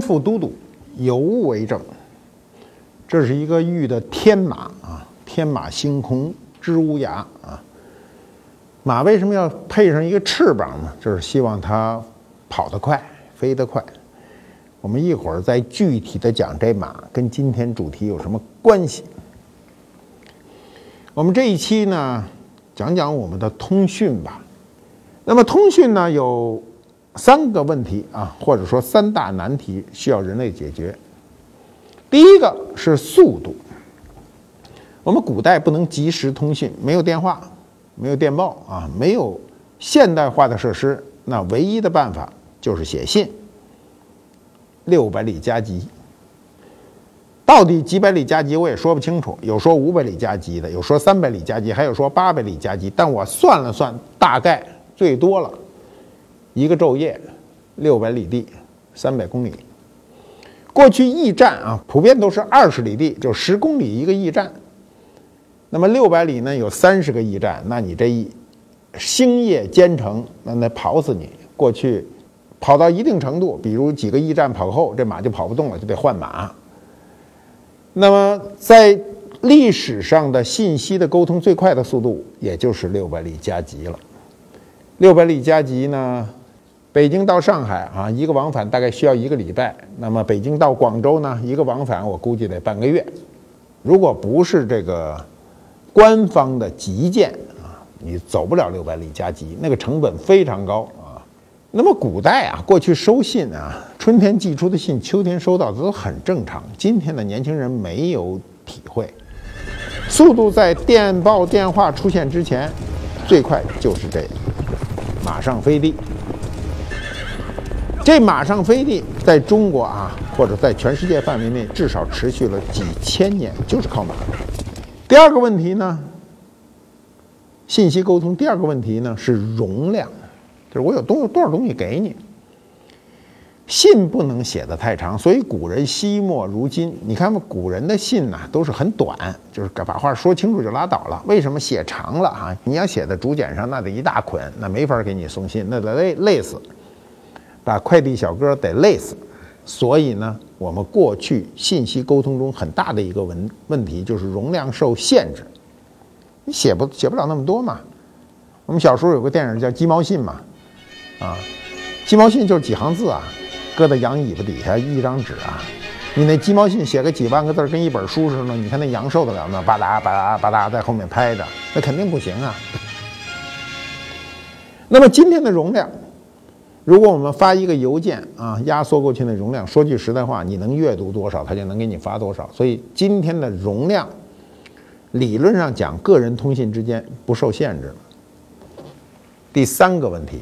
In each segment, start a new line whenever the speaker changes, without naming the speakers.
副都督，有物为证。这是一个玉的天马啊，天马行空之无涯啊。马为什么要配上一个翅膀呢？就是希望它跑得快，飞得快。我们一会儿再具体的讲这马跟今天主题有什么关系。我们这一期呢，讲讲我们的通讯吧。那么通讯呢，有三个问题啊，或者说三大难题需要人类解决。第一个是速度。我们古代不能及时通讯，没有电话，没有电报啊，没有现代化的设施，那唯一的办法就是写信。六百里加急，到底几百里加急我也说不清楚，有说五百里加急的，有说三百里加急，还有说八百里加急。但我算了算，大概最多了一个昼夜，六百里地，三百公里。过去驿站啊，普遍都是二十里地，就十公里一个驿站。那么六百里呢，有三十个驿站，那你这一星夜兼程，那那跑死你。过去。跑到一定程度，比如几个驿站跑后，这马就跑不动了，就得换马。那么，在历史上的信息的沟通最快的速度，也就是六百里加急了。六百里加急呢，北京到上海啊，一个往返大概需要一个礼拜。那么北京到广州呢，一个往返我估计得半个月。如果不是这个官方的急件啊，你走不了六百里加急，那个成本非常高啊。那么古代啊，过去收信啊，春天寄出的信，秋天收到这都很正常。今天的年轻人没有体会，速度在电报、电话出现之前，最快就是这马上飞地。这马上飞地在中国啊，或者在全世界范围内，至少持续了几千年，就是靠马。第二个问题呢，信息沟通。第二个问题呢是容量。就是我有多多少东西给你，信不能写的太长，所以古人惜墨如金。你看嘛，古人的信呐都是很短，就是把话说清楚就拉倒了。为什么写长了啊？你要写在竹简上，那得一大捆，那没法给你送信，那得累累死，把快递小哥得累死。所以呢，我们过去信息沟通中很大的一个问问题就是容量受限制，你写不写不了那么多嘛。我们小时候有个电影叫《鸡毛信》嘛。啊，鸡毛信就是几行字啊，搁在羊尾巴底下一张纸啊。你那鸡毛信写个几万个字，跟一本书似的，你看那羊受得了吗？吧嗒吧嗒吧嗒在后面拍着，那肯定不行啊。那么今天的容量，如果我们发一个邮件啊，压缩过去的容量，说句实在话，你能阅读多少，它就能给你发多少。所以今天的容量，理论上讲，个人通信之间不受限制。第三个问题。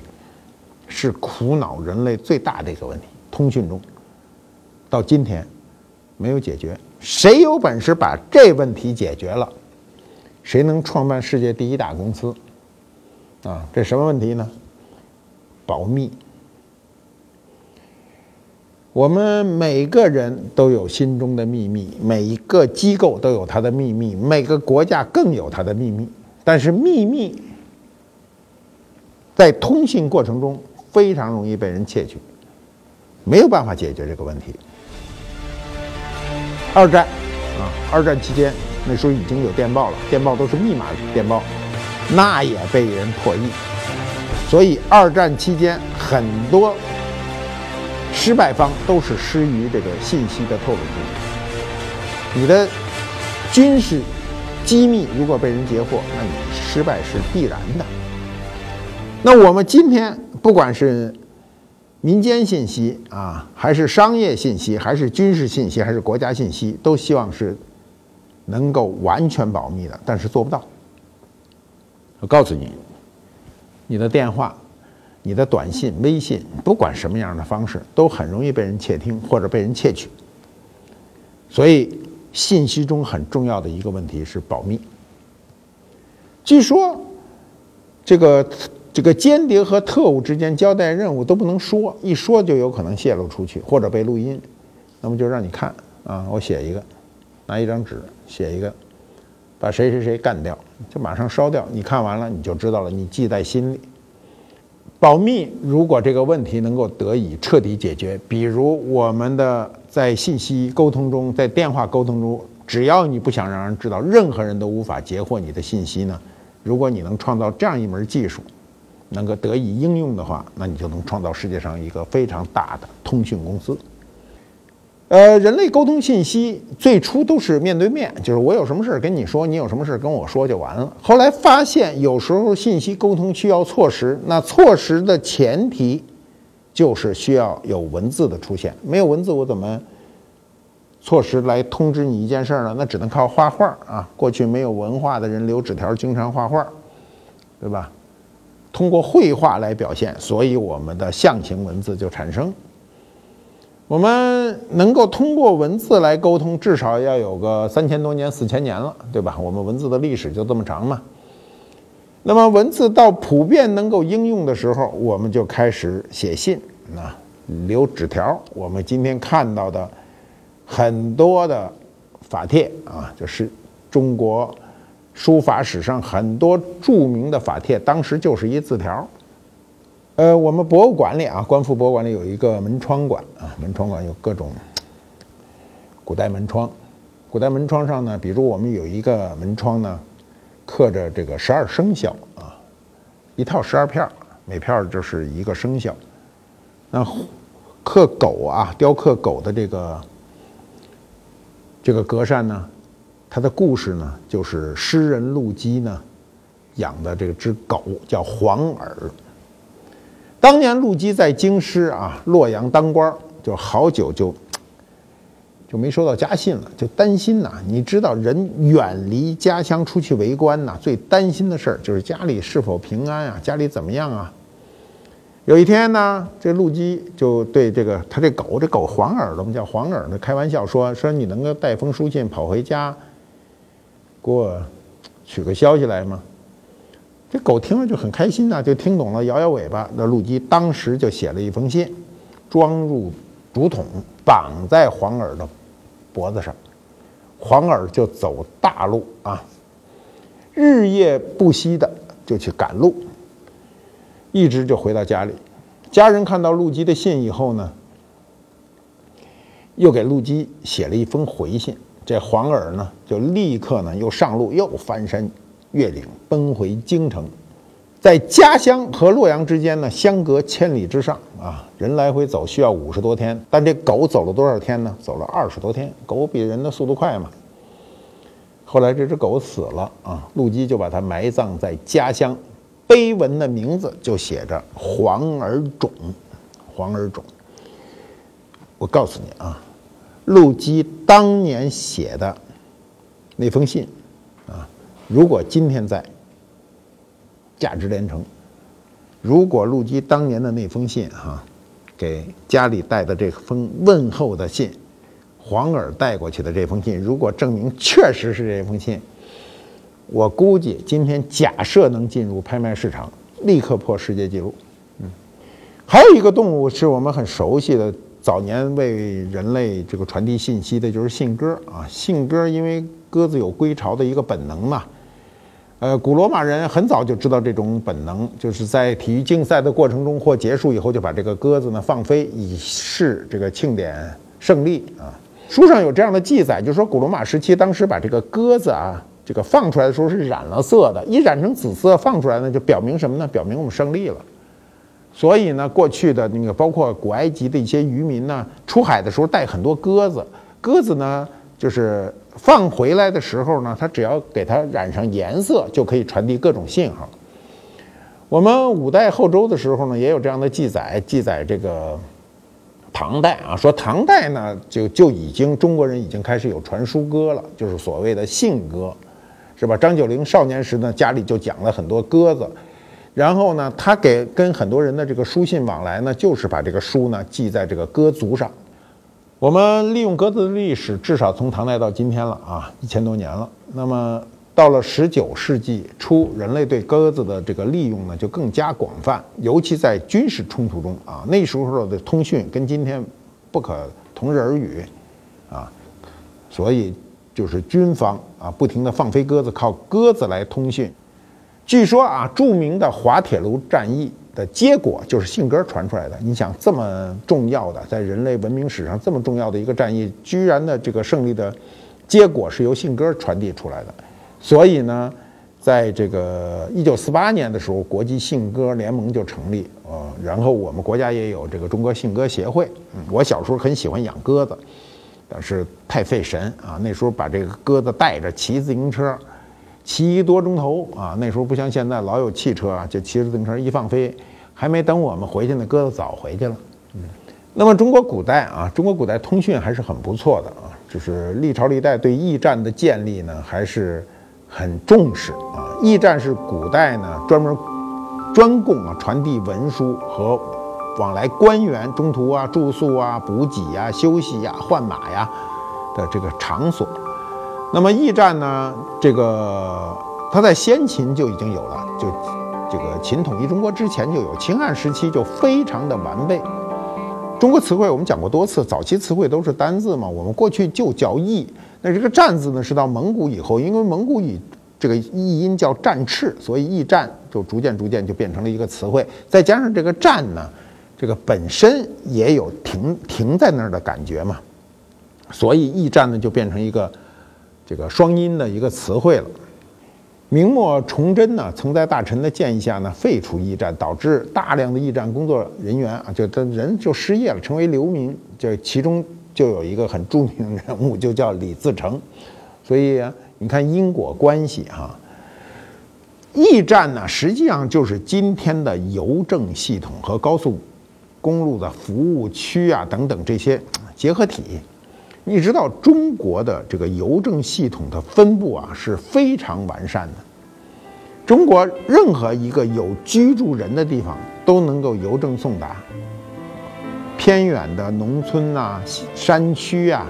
是苦恼人类最大的一个问题，通讯中，到今天没有解决。谁有本事把这问题解决了，谁能创办世界第一大公司？啊，这什么问题呢？保密。我们每个人都有心中的秘密，每一个机构都有它的秘密，每个国家更有它的秘密。但是秘密在通信过程中。非常容易被人窃取，没有办法解决这个问题。二战啊，二战期间那时候已经有电报了，电报都是密码电报，那也被人破译。所以二战期间很多失败方都是失于这个信息的透露之你的军事机密如果被人截获，那你失败是必然的。那我们今天。不管是民间信息啊，还是商业信息，还是军事信息，还是国家信息，都希望是能够完全保密的，但是做不到。我告诉你，你的电话、你的短信、微信，不管什么样的方式，都很容易被人窃听或者被人窃取。所以，信息中很重要的一个问题是保密。据说，这个。这个间谍和特务之间交代任务都不能说，一说就有可能泄露出去或者被录音，那么就让你看啊，我写一个，拿一张纸写一个，把谁谁谁干掉，就马上烧掉。你看完了你就知道了，你记在心里。保密，如果这个问题能够得以彻底解决，比如我们的在信息沟通中，在电话沟通中，只要你不想让人知道，任何人都无法截获你的信息呢？如果你能创造这样一门技术，能够得以应用的话，那你就能创造世界上一个非常大的通讯公司。呃，人类沟通信息最初都是面对面，就是我有什么事儿跟你说，你有什么事儿跟我说就完了。后来发现，有时候信息沟通需要错时，那错时的前提就是需要有文字的出现。没有文字，我怎么错时来通知你一件事儿呢？那只能靠画画啊。过去没有文化的人留纸条，经常画画，对吧？通过绘画来表现，所以我们的象形文字就产生。我们能够通过文字来沟通，至少要有个三千多年、四千年了，对吧？我们文字的历史就这么长嘛。那么文字到普遍能够应用的时候，我们就开始写信，啊，留纸条。我们今天看到的很多的法帖啊，就是中国书法史上很多著名的法帖，当时就是一字条。呃，我们博物馆里啊，观复博物馆里有一个门窗馆啊，门窗馆有各种古代门窗。古代门窗上呢，比如我们有一个门窗呢，刻着这个十二生肖啊，一套十二片儿每片儿就是一个生肖。那刻狗啊，雕刻狗的这个这个格扇呢，它的故事呢，就是诗人陆机呢养的这只狗叫黄耳。当年陆机在京师啊，洛阳当官，就好久就就没收到家信了，就担心呐。你知道，人远离家乡出去为官呐，最担心的事儿就是家里是否平安啊，家里怎么样啊？有一天呢，这陆机就对这个他这狗，这狗黄耳朵嘛，叫黄耳朵，开玩笑说说你能够带封书信跑回家，给我取个消息来吗？这狗听了就很开心呐，就听懂了，摇摇尾巴。那陆机当时就写了一封信，装入竹筒，绑在黄耳的脖子上。黄耳就走大路啊，日夜不息的就去赶路，一直就回到家里。家人看到陆机的信以后呢，又给陆机写了一封回信。这黄耳呢，就立刻呢又上路，又翻山。越岭奔回京城，在家乡和洛阳之间呢，相隔千里之上啊，人来回走需要五十多天，但这狗走了多少天呢？走了二十多天，狗比人的速度快嘛。后来这只狗死了啊，陆机就把它埋葬在家乡，碑文的名字就写着“黄耳冢”，黄耳冢。我告诉你啊，陆机当年写的那封信。如果今天在，价值连城。如果陆机当年的那封信哈，给家里带的这封问候的信，黄耳带过去的这封信，如果证明确实是这封信，我估计今天假设能进入拍卖市场，立刻破世界纪录。嗯，还有一个动物是我们很熟悉的，早年为人类这个传递信息的就是信鸽啊。信鸽因为鸽子有归巢的一个本能嘛。呃，古罗马人很早就知道这种本能，就是在体育竞赛的过程中或结束以后，就把这个鸽子呢放飞，以示这个庆典胜利啊。书上有这样的记载，就是说古罗马时期当时把这个鸽子啊，这个放出来的时候是染了色的，一染成紫色放出来呢，就表明什么呢？表明我们胜利了。所以呢，过去的那个包括古埃及的一些渔民呢，出海的时候带很多鸽子，鸽子呢就是。放回来的时候呢，它只要给它染上颜色，就可以传递各种信号。我们五代后周的时候呢，也有这样的记载，记载这个唐代啊，说唐代呢就就已经中国人已经开始有传书歌了，就是所谓的信歌，是吧？张九龄少年时呢，家里就讲了很多鸽子，然后呢，他给跟很多人的这个书信往来呢，就是把这个书呢记在这个鸽足上。我们利用鸽子的历史，至少从唐代到今天了啊，一千多年了。那么到了十九世纪初，人类对鸽子的这个利用呢，就更加广泛，尤其在军事冲突中啊。那时候的通讯跟今天不可同日而语啊，所以就是军方啊，不停地放飞鸽子，靠鸽子来通讯。据说啊，著名的滑铁卢战役的结果就是信鸽传出来的。你想这么重要的，在人类文明史上这么重要的一个战役，居然的这个胜利的结果是由信鸽传递出来的。所以呢，在这个一九四八年的时候，国际信鸽联盟就成立，呃，然后我们国家也有这个中国信鸽协会。我小时候很喜欢养鸽子，但是太费神啊。那时候把这个鸽子带着骑自行车。骑一多钟头啊！那时候不像现在，老有汽车啊，就骑着自行车一放飞，还没等我们回去呢，鸽子早回去了。嗯，那么中国古代啊，中国古代通讯还是很不错的啊，就是历朝历代对驿站的建立呢，还是很重视啊。驿站是古代呢专门专供啊传递文书和往来官员中途啊住宿啊补给呀休息呀换马呀的这个场所。那么驿站呢？这个它在先秦就已经有了，就这个秦统一中国之前就有，秦汉时期就非常的完备。中国词汇我们讲过多次，早期词汇都是单字嘛，我们过去就叫驿。那这个站字呢，是到蒙古以后，因为蒙古语这个译音叫战翅，所以驿站就逐渐逐渐就变成了一个词汇。再加上这个站呢，这个本身也有停停在那儿的感觉嘛，所以驿站呢就变成一个。这个双音的一个词汇了。明末崇祯呢，曾在大臣的建议下呢，废除驿站，导致大量的驿站工作人员啊，就他人就失业了，成为流民。这其中就有一个很著名的人物，就叫李自成。所以你看因果关系哈。驿站呢，实际上就是今天的邮政系统和高速公路的服务区啊等等这些结合体。你知道中国的这个邮政系统的分布啊是非常完善的。中国任何一个有居住人的地方都能够邮政送达。偏远的农村呐、山区啊，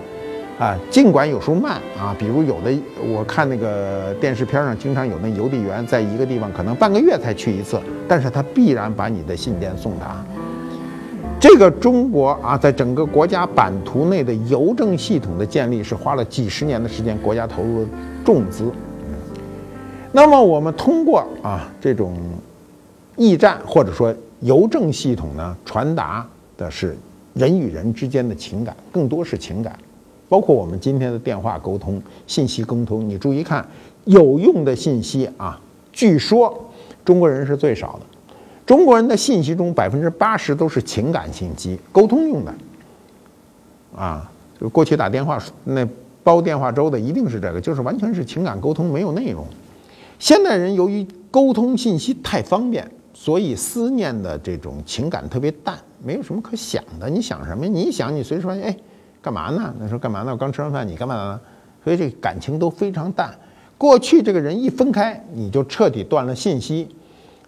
啊，尽管有时候慢啊，比如有的我看那个电视片上经常有那邮递员在一个地方可能半个月才去一次，但是他必然把你的信件送达。这个中国啊，在整个国家版图内的邮政系统的建立是花了几十年的时间，国家投入重资。那么我们通过啊这种驿站或者说邮政系统呢，传达的是人与人之间的情感，更多是情感，包括我们今天的电话沟通、信息沟通。你注意看，有用的信息啊，据说中国人是最少的。中国人的信息中，百分之八十都是情感信息，沟通用的。啊，就过去打电话那煲电话粥的一定是这个，就是完全是情感沟通，没有内容。现代人由于沟通信息太方便，所以思念的这种情感特别淡，没有什么可想的。你想什么？你想，你随时说，哎，干嘛呢？那说干嘛呢？我刚吃完饭，你干嘛呢？所以这感情都非常淡。过去这个人一分开，你就彻底断了信息。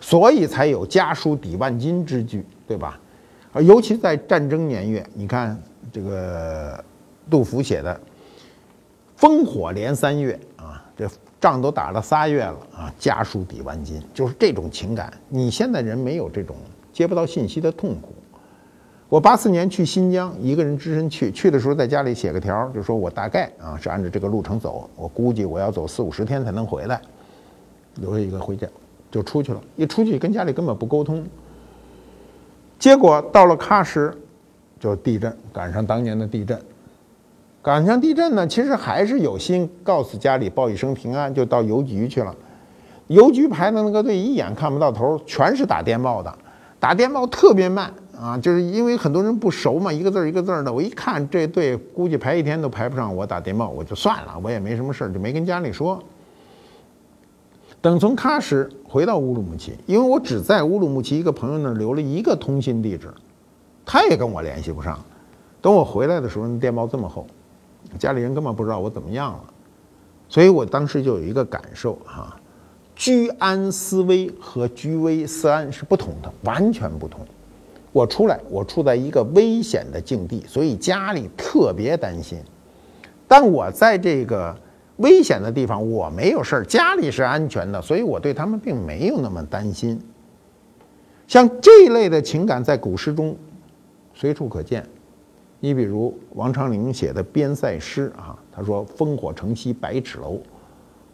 所以才有家书抵万金之句，对吧？而尤其在战争年月，你看这个杜甫写的“烽火连三月”啊，这仗都打了仨月了啊，家书抵万金，就是这种情感。你现在人没有这种接不到信息的痛苦。我八四年去新疆，一个人只身去，去的时候在家里写个条，就说我大概啊是按照这个路程走，我估计我要走四五十天才能回来，留下一个回家。就出去了，一出去跟家里根本不沟通，结果到了喀什，就地震，赶上当年的地震，赶上地震呢，其实还是有心告诉家里报一声平安，就到邮局去了。邮局排的那个队一眼看不到头，全是打电报的，打电报特别慢啊，就是因为很多人不熟嘛，一个字一个字的，我一看这队估计排一天都排不上，我打电报我就算了，我也没什么事，就没跟家里说。等从喀什回到乌鲁木齐，因为我只在乌鲁木齐一个朋友那儿留了一个通信地址，他也跟我联系不上。等我回来的时候，那电报这么厚，家里人根本不知道我怎么样了。所以我当时就有一个感受哈，居安思危和居危思安是不同的，完全不同。我出来，我处在一个危险的境地，所以家里特别担心。但我在这个。危险的地方我没有事儿，家里是安全的，所以我对他们并没有那么担心。像这一类的情感在古诗中随处可见。你比如王昌龄写的边塞诗啊，他说：“烽火城西百尺楼，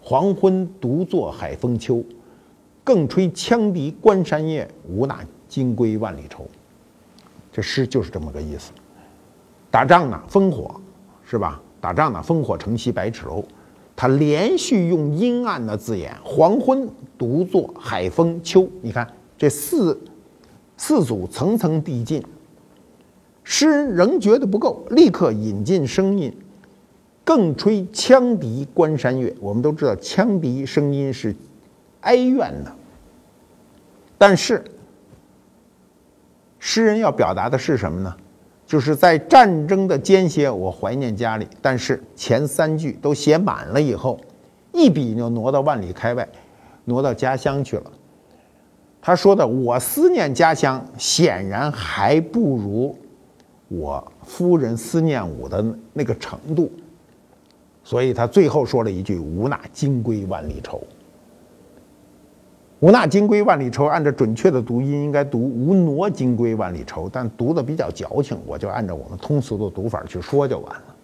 黄昏独坐海风秋。更吹羌笛关山夜，无那金龟万里愁。这诗就是这么个意思。打仗呢，烽火，是吧？打仗呢，烽火城西百尺楼。他连续用阴暗的字眼，黄昏、独坐、海风、秋。你看这四四组层层递进。诗人仍觉得不够，立刻引进声音，更吹羌笛关山月。我们都知道，羌笛声音是哀怨的，但是诗人要表达的是什么呢？就是在战争的间歇，我怀念家里。但是前三句都写满了以后，一笔就挪到万里开外，挪到家乡去了。他说的“我思念家乡”，显然还不如。我夫人思念我的那个程度，所以他最后说了一句“吾那金龟万里愁”。无那金龟万里愁，按照准确的读音应该读“无挪金龟万里愁”，但读的比较矫情，我就按照我们通俗的读法去说就完了。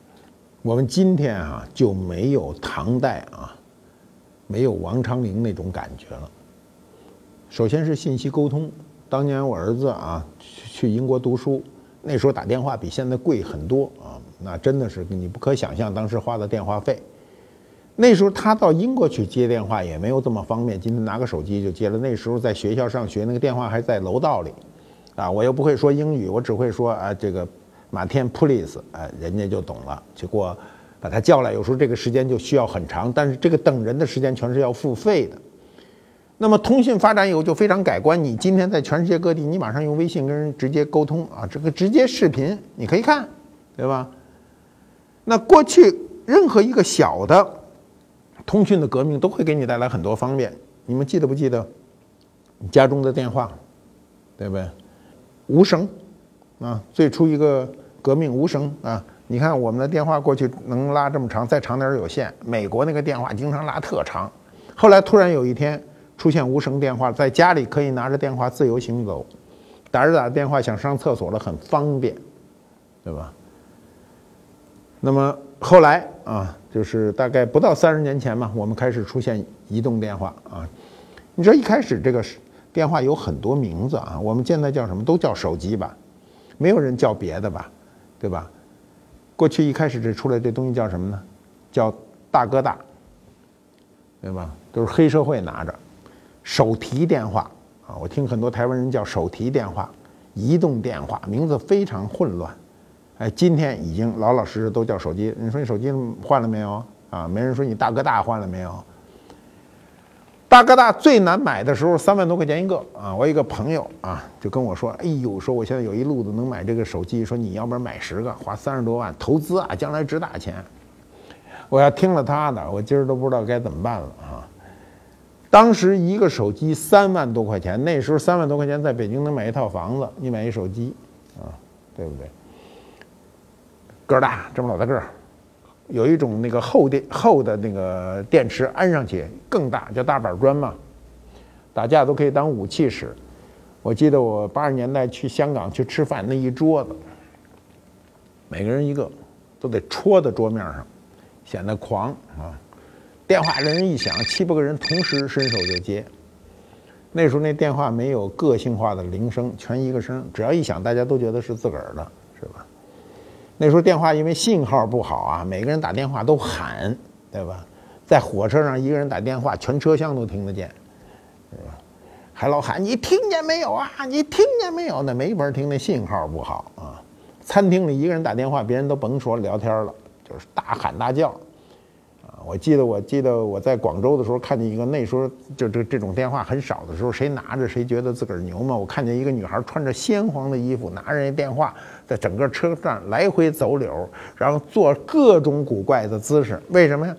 我们今天啊就没有唐代啊，没有王昌龄那种感觉了。首先是信息沟通，当年我儿子啊去去英国读书。那时候打电话比现在贵很多啊，那真的是你不可想象当时花的电话费。那时候他到英国去接电话也没有这么方便，今天拿个手机就接了。那时候在学校上学，那个电话还在楼道里，啊，我又不会说英语，我只会说啊这个马天 please，哎，人家就懂了，就给我把他叫来。有时候这个时间就需要很长，但是这个等人的时间全是要付费的。那么通讯发展以后就非常改观。你今天在全世界各地，你马上用微信跟人直接沟通啊，这个直接视频你可以看，对吧？那过去任何一个小的通讯的革命都会给你带来很多方便。你们记得不记得家中的电话，对不对？无绳啊，最初一个革命无绳啊。你看我们的电话过去能拉这么长，再长点有线。美国那个电话经常拉特长，后来突然有一天。出现无绳电话，在家里可以拿着电话自由行走，打着打着电话想上厕所了，很方便，对吧？那么后来啊，就是大概不到三十年前嘛，我们开始出现移动电话啊。你知道一开始这个电话有很多名字啊，我们现在叫什么都叫手机吧，没有人叫别的吧，对吧？过去一开始这出来这东西叫什么呢？叫大哥大，对吧？都是黑社会拿着。手提电话啊，我听很多台湾人叫手提电话、移动电话，名字非常混乱。哎，今天已经老老实实都叫手机。你说你手机换了没有啊？没人说你大哥大换了没有。大哥大最难买的时候三万多块钱一个啊！我一个朋友啊就跟我说：“哎呦，说我现在有一路子能买这个手机，说你要不然买十个，花三十多万投资啊，将来值大钱。”我要听了他的，我今儿都不知道该怎么办了啊！当时一个手机三万多块钱，那时候三万多块钱在北京能买一套房子。你买一手机，啊，对不对？个儿大，这么老大个儿，有一种那个厚电厚的那个电池安上去更大，叫大板砖嘛。打架都可以当武器使。我记得我八十年代去香港去吃饭，那一桌子，每个人一个，都得戳在桌面上，显得狂啊。电话铃一响，七八个人同时伸手就接。那时候那电话没有个性化的铃声，全一个声，只要一响，大家都觉得是自个儿的，那时候电话因为信号不好啊，每个人打电话都喊，对吧？在火车上一个人打电话，全车厢都听得见，是吧？还老喊你听见没有啊？你听见没有？那没法听，那信号不好啊。餐厅里一个人打电话，别人都甭说聊天了，就是大喊大叫。啊我记得，我记得我在广州的时候看见一个，那时候就这这种电话很少的时候，谁拿着谁觉得自个儿牛嘛。我看见一个女孩穿着鲜黄的衣服，拿着那电话，在整个车站来回走柳，然后做各种古怪的姿势。为什么呀？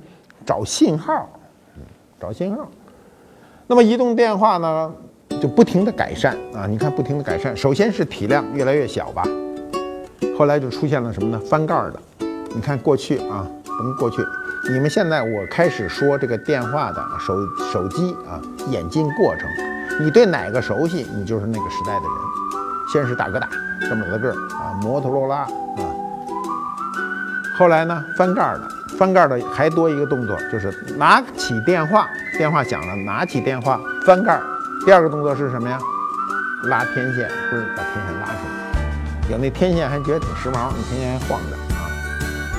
找信号，找信号。那么移动电话呢，就不停的改善啊。你看，不停的改善，首先是体量越来越小吧，后来就出现了什么呢？翻盖的。你看过去啊，甭过去。你们现在我开始说这个电话的手手机啊演进过程，你对哪个熟悉，你就是那个时代的人。先是大哥大这么大个儿啊，摩托罗拉啊，后来呢翻盖的，翻盖的还多一个动作，就是拿起电话，电话响了，拿起电话翻盖。第二个动作是什么呀？拉天线，不是把天线拉出来。有那天线还觉得挺时髦，那天线还晃着啊。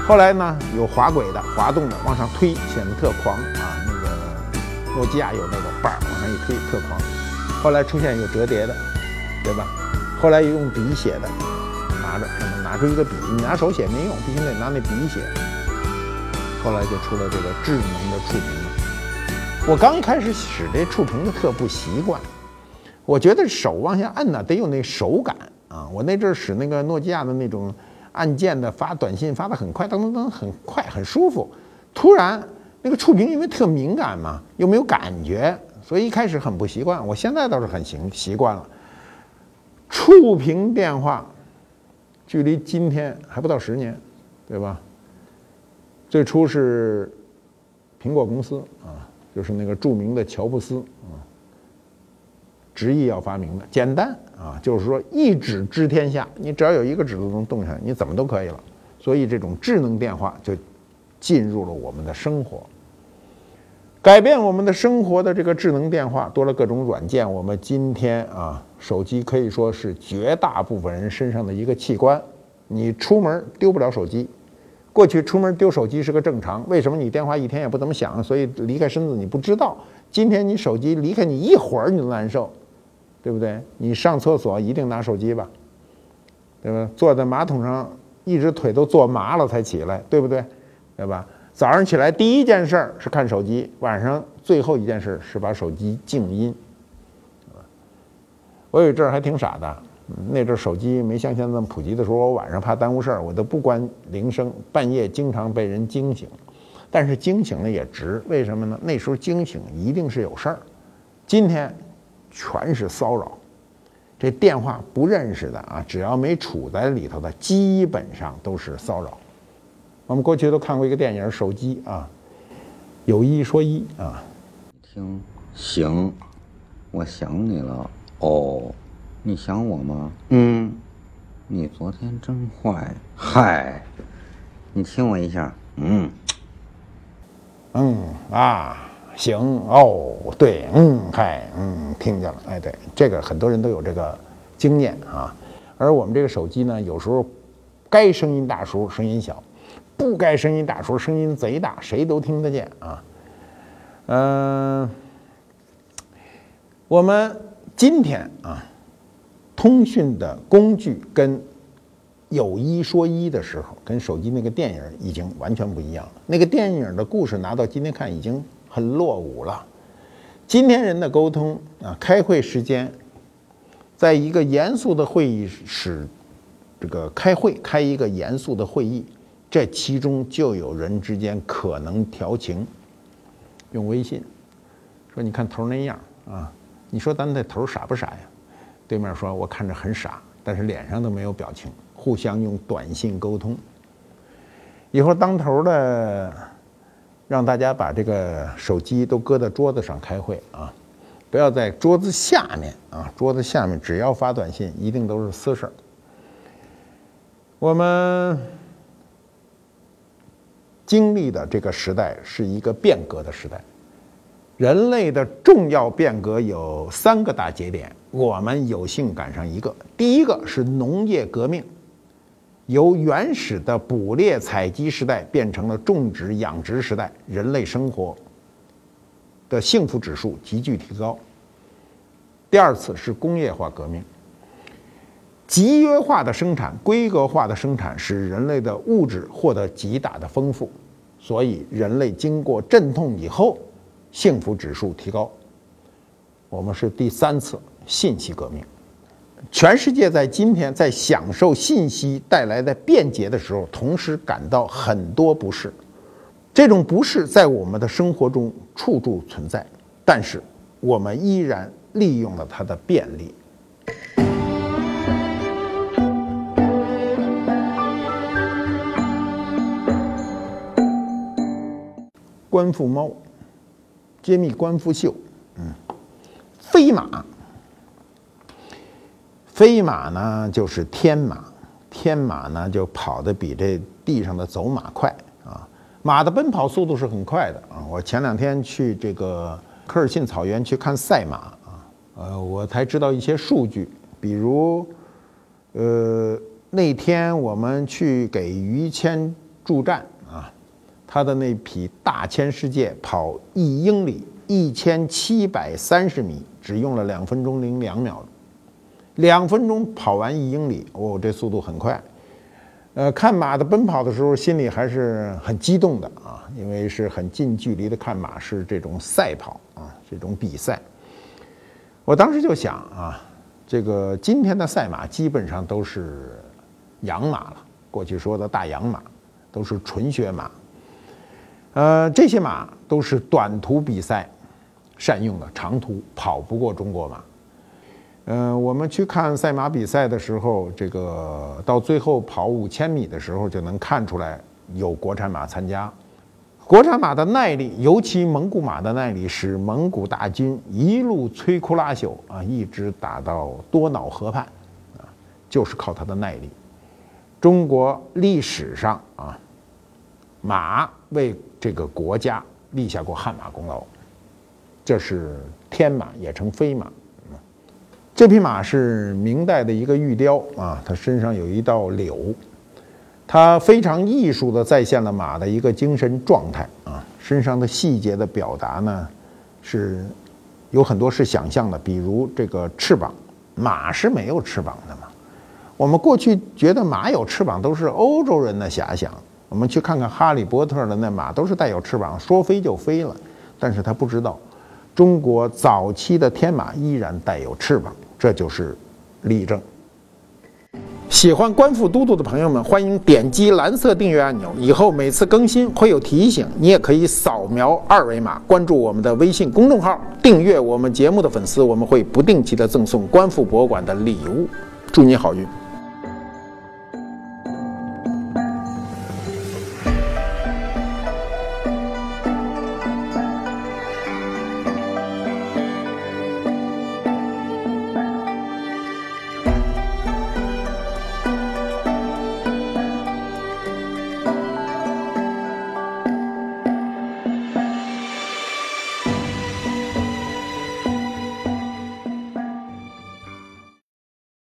后来呢，有滑轨的、滑动的，往上推显得特狂啊。那个诺基亚有那个把儿往上一推特狂。后来出现有折叠的，对吧？后来用笔写的，拿着什么拿出一个笔，你拿手写没用，必须得拿那笔写。后来就出了这个智能的触屏。我刚一开始使这触屏的特不习惯，我觉得手往下摁呢得有那手感啊。我那阵使那个诺基亚的那种按键的发短信发的很快，噔噔噔很快很舒服。突然那个触屏因为特敏感嘛，又没有感觉，所以一开始很不习惯。我现在倒是很行习惯了。触屏电话，距离今天还不到十年，对吧？最初是苹果公司啊。就是那个著名的乔布斯啊，执意要发明的，简单啊，就是说一指知天下，你只要有一个指头能动起来，你怎么都可以了。所以这种智能电话就进入了我们的生活，改变我们的生活的这个智能电话多了各种软件。我们今天啊，手机可以说是绝大部分人身上的一个器官，你出门丢不了手机。过去出门丢手机是个正常，为什么你电话一天也不怎么响？所以离开身子你不知道。今天你手机离开你一会儿你都难受，对不对？你上厕所一定拿手机吧，对吧？坐在马桶上一只腿都坐麻了才起来，对不对？对吧？早上起来第一件事儿是看手机，晚上最后一件事是把手机静音。我有一阵儿还挺傻的。那阵儿手机没像现在那么普及的时候，我晚上怕耽误事儿，我都不关铃声，半夜经常被人惊醒。但是惊醒了也值，为什么呢？那时候惊醒一定是有事儿。今天全是骚扰，这电话不认识的啊，只要没处在里头的，基本上都是骚扰。我们过去都看过一个电影《手机》啊，有一说一啊，
听行，我想你了哦。你想我吗？嗯，你昨天真坏。嗨，你亲我一下。嗯，
嗯啊，行哦，对，嗯，嗨，嗯，听见了。哎，对，这个很多人都有这个经验啊。而我们这个手机呢，有时候该声音大时候声音小，不该声音大时候声音贼大，谁都听得见啊。嗯，我们今天啊。通讯的工具跟有一说一的时候，跟手机那个电影已经完全不一样了。那个电影的故事拿到今天看已经很落伍了。今天人的沟通啊，开会时间，在一个严肃的会议室，这个开会开一个严肃的会议，这其中就有人之间可能调情，用微信说你看头那样啊，你说咱这头傻不傻呀？对面说：“我看着很傻，但是脸上都没有表情。”互相用短信沟通。以后当头的，让大家把这个手机都搁在桌子上开会啊，不要在桌子下面啊。桌子下面只要发短信，一定都是私事儿。我们经历的这个时代是一个变革的时代。人类的重要变革有三个大节点，我们有幸赶上一个。第一个是农业革命，由原始的捕猎采集时代变成了种植养殖时代，人类生活的幸福指数急剧提高。第二次是工业化革命，集约化的生产、规格化的生产使人类的物质获得极大的丰富，所以人类经过阵痛以后。幸福指数提高，我们是第三次信息革命。全世界在今天在享受信息带来的便捷的时候，同时感到很多不适。这种不适在我们的生活中处处存在，但是我们依然利用了它的便利。官复猫。揭秘官复秀，嗯，飞马，飞马呢就是天马，天马呢就跑得比这地上的走马快啊。马的奔跑速度是很快的啊。我前两天去这个科尔沁草原去看赛马啊，呃，我才知道一些数据，比如，呃，那天我们去给于谦助战，他的那匹大千世界跑一英里一千七百三十米，只用了两分钟零两秒，两分钟跑完一英里，哦，这速度很快。呃，看马的奔跑的时候，心里还是很激动的啊，因为是很近距离的看马，是这种赛跑啊，这种比赛。我当时就想啊，这个今天的赛马基本上都是洋马了，过去说的大洋马，都是纯血马。呃，这些马都是短途比赛善用的，长途跑不过中国马。嗯，我们去看赛马比赛的时候，这个到最后跑五千米的时候，就能看出来有国产马参加。国产马的耐力，尤其蒙古马的耐力，使蒙古大军一路摧枯拉朽啊，一直打到多瑙河畔，啊，就是靠它的耐力。中国历史上啊，马为这个国家立下过汗马功劳，这是天马，也称飞马。这匹马是明代的一个玉雕啊，它身上有一道柳，它非常艺术的再现了马的一个精神状态啊。身上的细节的表达呢，是有很多是想象的，比如这个翅膀，马是没有翅膀的嘛。我们过去觉得马有翅膀都是欧洲人的遐想，我们去看看《哈利波特》的那马都是带有翅膀，说飞就飞了，但是他不知道。中国早期的天马依然带有翅膀，这就是例证。喜欢观复都督的朋友们，欢迎点击蓝色订阅按钮，以后每次更新会有提醒。你也可以扫描二维码关注我们的微信公众号，订阅我们节目的粉丝，我们会不定期的赠送观复博物馆的礼物。祝你好运！